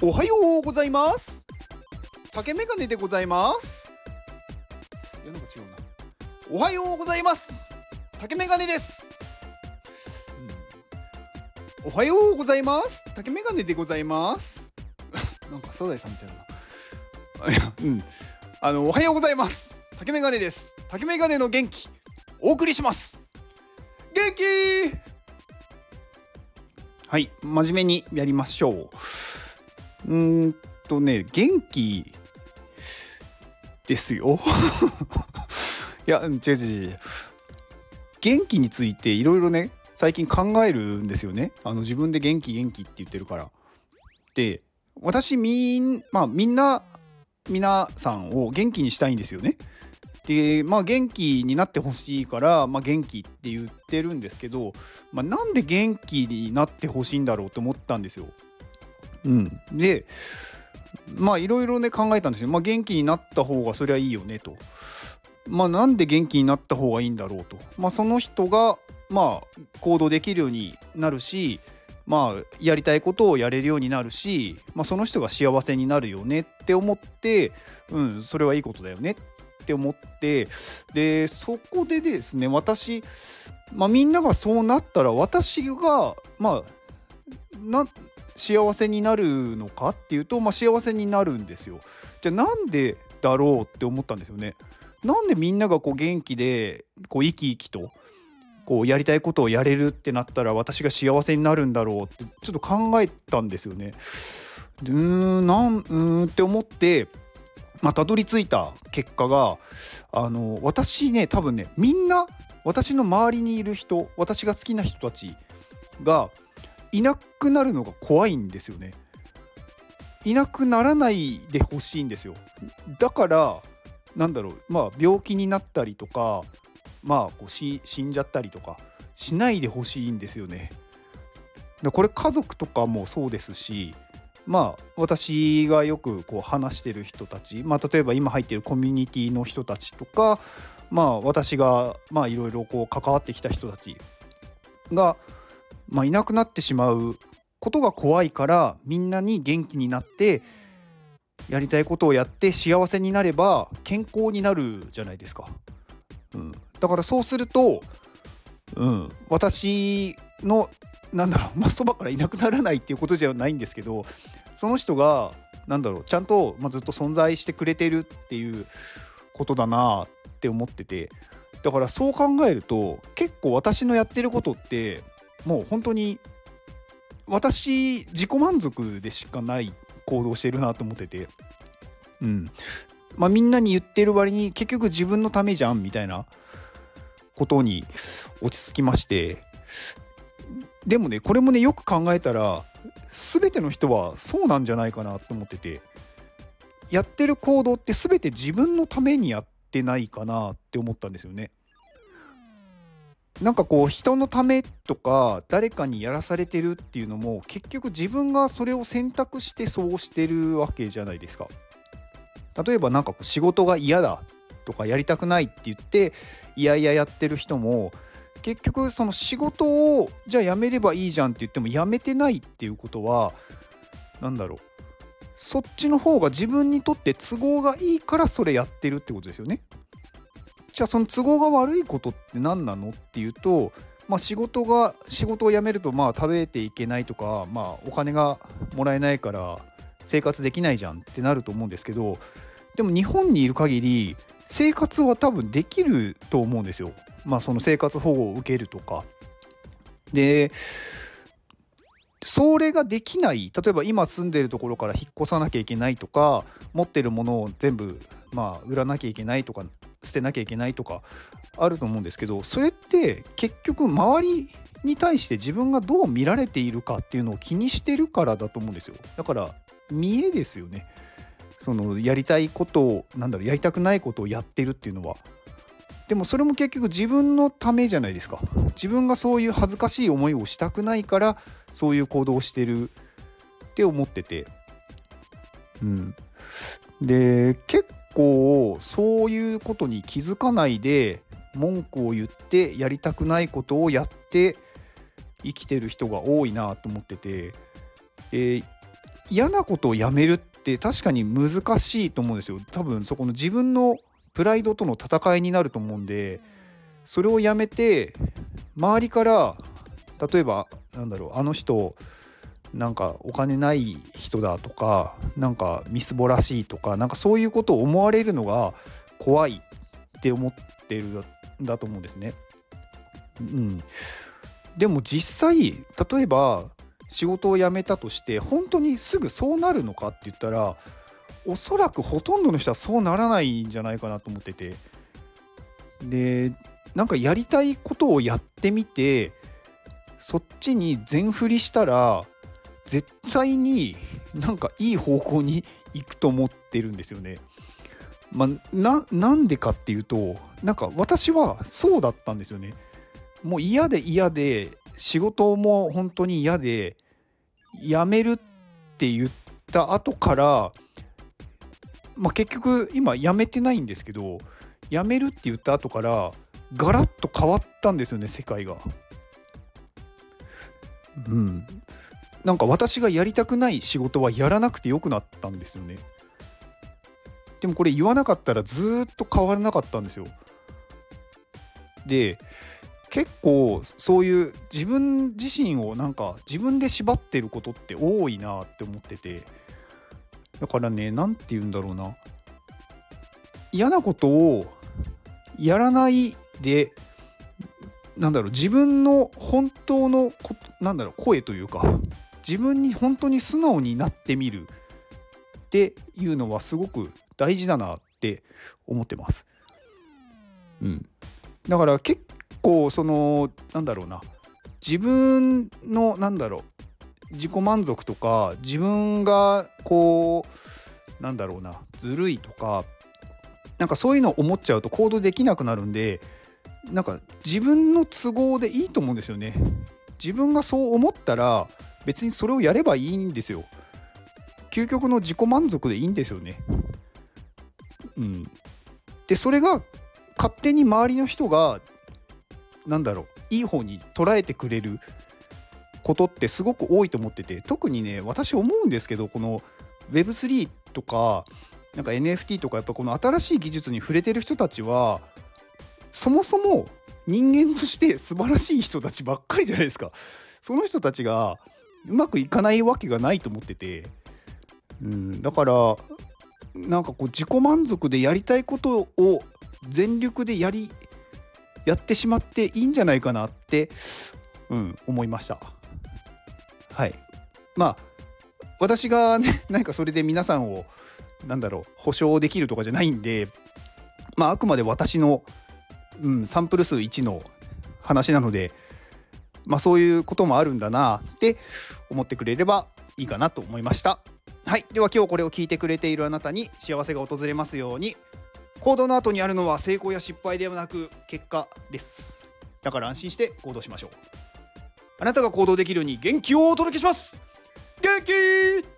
おはようございます。竹メガネでございます。いやなんか違うな。おはようございます。竹メガネです、うん。おはようございます。竹メガネでございます。なんかサザエさんみたいな。い やうん。あのおはようございます。竹メガネです。竹メガネの元気。お送りします。元気！はい真面目にやりましょう。うんとね元気ですよ。いや違う違う違う。元気についていろいろね最近考えるんですよね。あの自分で元気元気って言ってるから。で私みんまあみんな皆さんを元気にしたいんですよね。でまあ元気になってほしいから、まあ、元気って言ってるんですけど、まあ、なんで元気になってほしいんだろうと思ったんですよ。うん、でまあいろいろね考えたんですよ。まあ、元気になった方がそりゃいいよねと。まあなんで元気になった方がいいんだろうと。まあその人がまあ行動できるようになるしまあやりたいことをやれるようになるし、まあ、その人が幸せになるよねって思って、うん、それはいいことだよねって思ってでそこでですね私、まあ、みんながそうなったら私がまあな幸せになるのかっていうと、まあ、幸せになるんですよ。じゃあなんでだろうって思ったんですよね。なんでみんながこう元気でこう生き生きとこうやりたいことをやれるってなったら私が幸せになるんだろうってちょっと考えたんですよね。うーんなんうーんって思ってまあたどり着いた結果があの私ね多分ねみんな私の周りにいる人私が好きな人たちがいなくなるのが怖いんですよね。いなくならないでほしいんですよ。だからなんだろうまあ病気になったりとかまあこう死んじゃったりとかしないでほしいんですよね。でこれ家族とかもそうですしまあ私がよくこう話してる人たち、まあ、例えば今入ってるコミュニティの人たちとかまあ私がいろいろ関わってきた人たちが、まあ、いなくなってしまうことが怖いからみんなに元気になってやりたいことをやって幸せになれば健康になるじゃないですか。うん、だからそうすると、うん、私のなんだろう まあそばからいなくならないっていうことじゃないんですけどその人がなんだろうちゃんと、まあ、ずっと存在してくれてるっていうことだなって思ってて。だからそう考えると結構私のやってることってもう本当に私自己満足でしかない行動してるなと思ってて。うん。まあみんなに言ってる割に結局自分のためじゃんみたいなことに落ち着きまして。でもねこれもねよく考えたら全ての人はそうなんじゃないかなと思ってて。やってる行動って全て自分のためにやってないかなって思ったんですよね。なんかこう人のためとか誰かにやらされてるっていうのも結局自分がそれを選択してそうしてるわけじゃないですか。例えばなんかこう仕事が嫌だとかやりたくないって言っていやいややってる人も結局その仕事をじゃあ辞めればいいじゃんって言っても辞めてないっていうことは何だろうそっちの方が自分にとって都合がいいからそれやってるってことですよね。じゃあその都合が悪いことって何なのっていうと、まあ、仕事が仕事を辞めるとまあ食べていけないとか、まあ、お金がもらえないから生活できないじゃんってなると思うんですけどでも日本にいる限り生活は多分できると思うんですよ。まあその生活保護を受けるとか。でそれができない例えば今住んでるところから引っ越さなきゃいけないとか持ってるものを全部まあ売らなきゃいけないとか捨てなきゃいけないとかあると思うんですけどそれって結局周りに対して自分がどう見られているかっていうのを気にしてるからだと思うんですよ。だから見栄ですよね。そのやりたいことをなんだろうやりたくないことをやってるっていうのは。でもそれも結局自分のためじゃないですか。自分がそういう恥ずかしい思いをしたくないからそういう行動をしてるって思ってて。うん。で結構そういうことに気づかないで文句を言ってやりたくないことをやって生きてる人が多いなと思ってて。で嫌なことをやめるって確かに難しいと思うんですよ。多分そこの自分のプライドとの戦いになると思うんでそれをやめて周りから例えばなんだろうあの人なんかお金ない人だとかなんかみすぼらしいとかなんかそういうことを思われるのが怖いって思ってるんだと思うんですね。うん、でも実際例えば仕事を辞めたとして本当にすぐそうなるのかって言ったらおそらくほとんどの人はそうならないんじゃないかなと思っててでなんかやりたいことをやってみてそっちに全振りしたら絶対になんかいい方向に行くと思ってるんですよね。まあ、ななんでかっていうとなんか私はそうだったんですよね。もう嫌で嫌で仕事も本当に嫌で辞めるって言った後から、まあ、結局今辞めてないんですけど辞めるって言った後からガラッと変わったんですよね世界が。うん。なんか私がやりたくない仕事はやらなくてよくなったんですよね。でもこれ言わなかったらずっと変わらなかったんですよ。で結構そういう自分自身をなんか自分で縛ってることって多いなって思っててだからね何て言うんだろうな嫌なことをやらないでなんだろう自分の本当のこなんだろう声というか自分に本当に素直になってみるっていうのはすごく大事だなって思ってます。うん、だから結構そのなんだろうな自分のなんだろう自己満足とか自分がこうなんだろうなずるいとかなんかそういうのを思っちゃうと行動できなくなるんでなんか自分の都合でいいと思うんですよね。自分がそう思ったら別にそれをやればいいんですよ。究極の自己満足でいいんですよね。うん。でそれが勝手に周りの人がなんだろういい方に捉えてくれることってすごく多いと思ってて特にね私思うんですけどこの Web3 とかなんか NFT とかやっぱこの新しい技術に触れてる人たちはそもそも人間として素晴らしい人たちばっかりじゃないですかその人たちがうまくいかないわけがないと思ってて、うん、だからなんかこう自己満足でやりたいことを全力でやりやってしまっていいんじゃないかなって、うん、思いました。はい。まあ私がね 何かそれで皆さんをなんだろう保証できるとかじゃないんでまああくまで私の、うん、サンプル数1の話なのでまあそういうこともあるんだなって思ってくれればいいかなと思いました。はい。では今日これを聞いてくれているあなたに幸せが訪れますように行動の後にあるのは成功や失敗ではなく結果です。だから安心して行動しましょう。あなたが行動できるように元気をお届けします。元気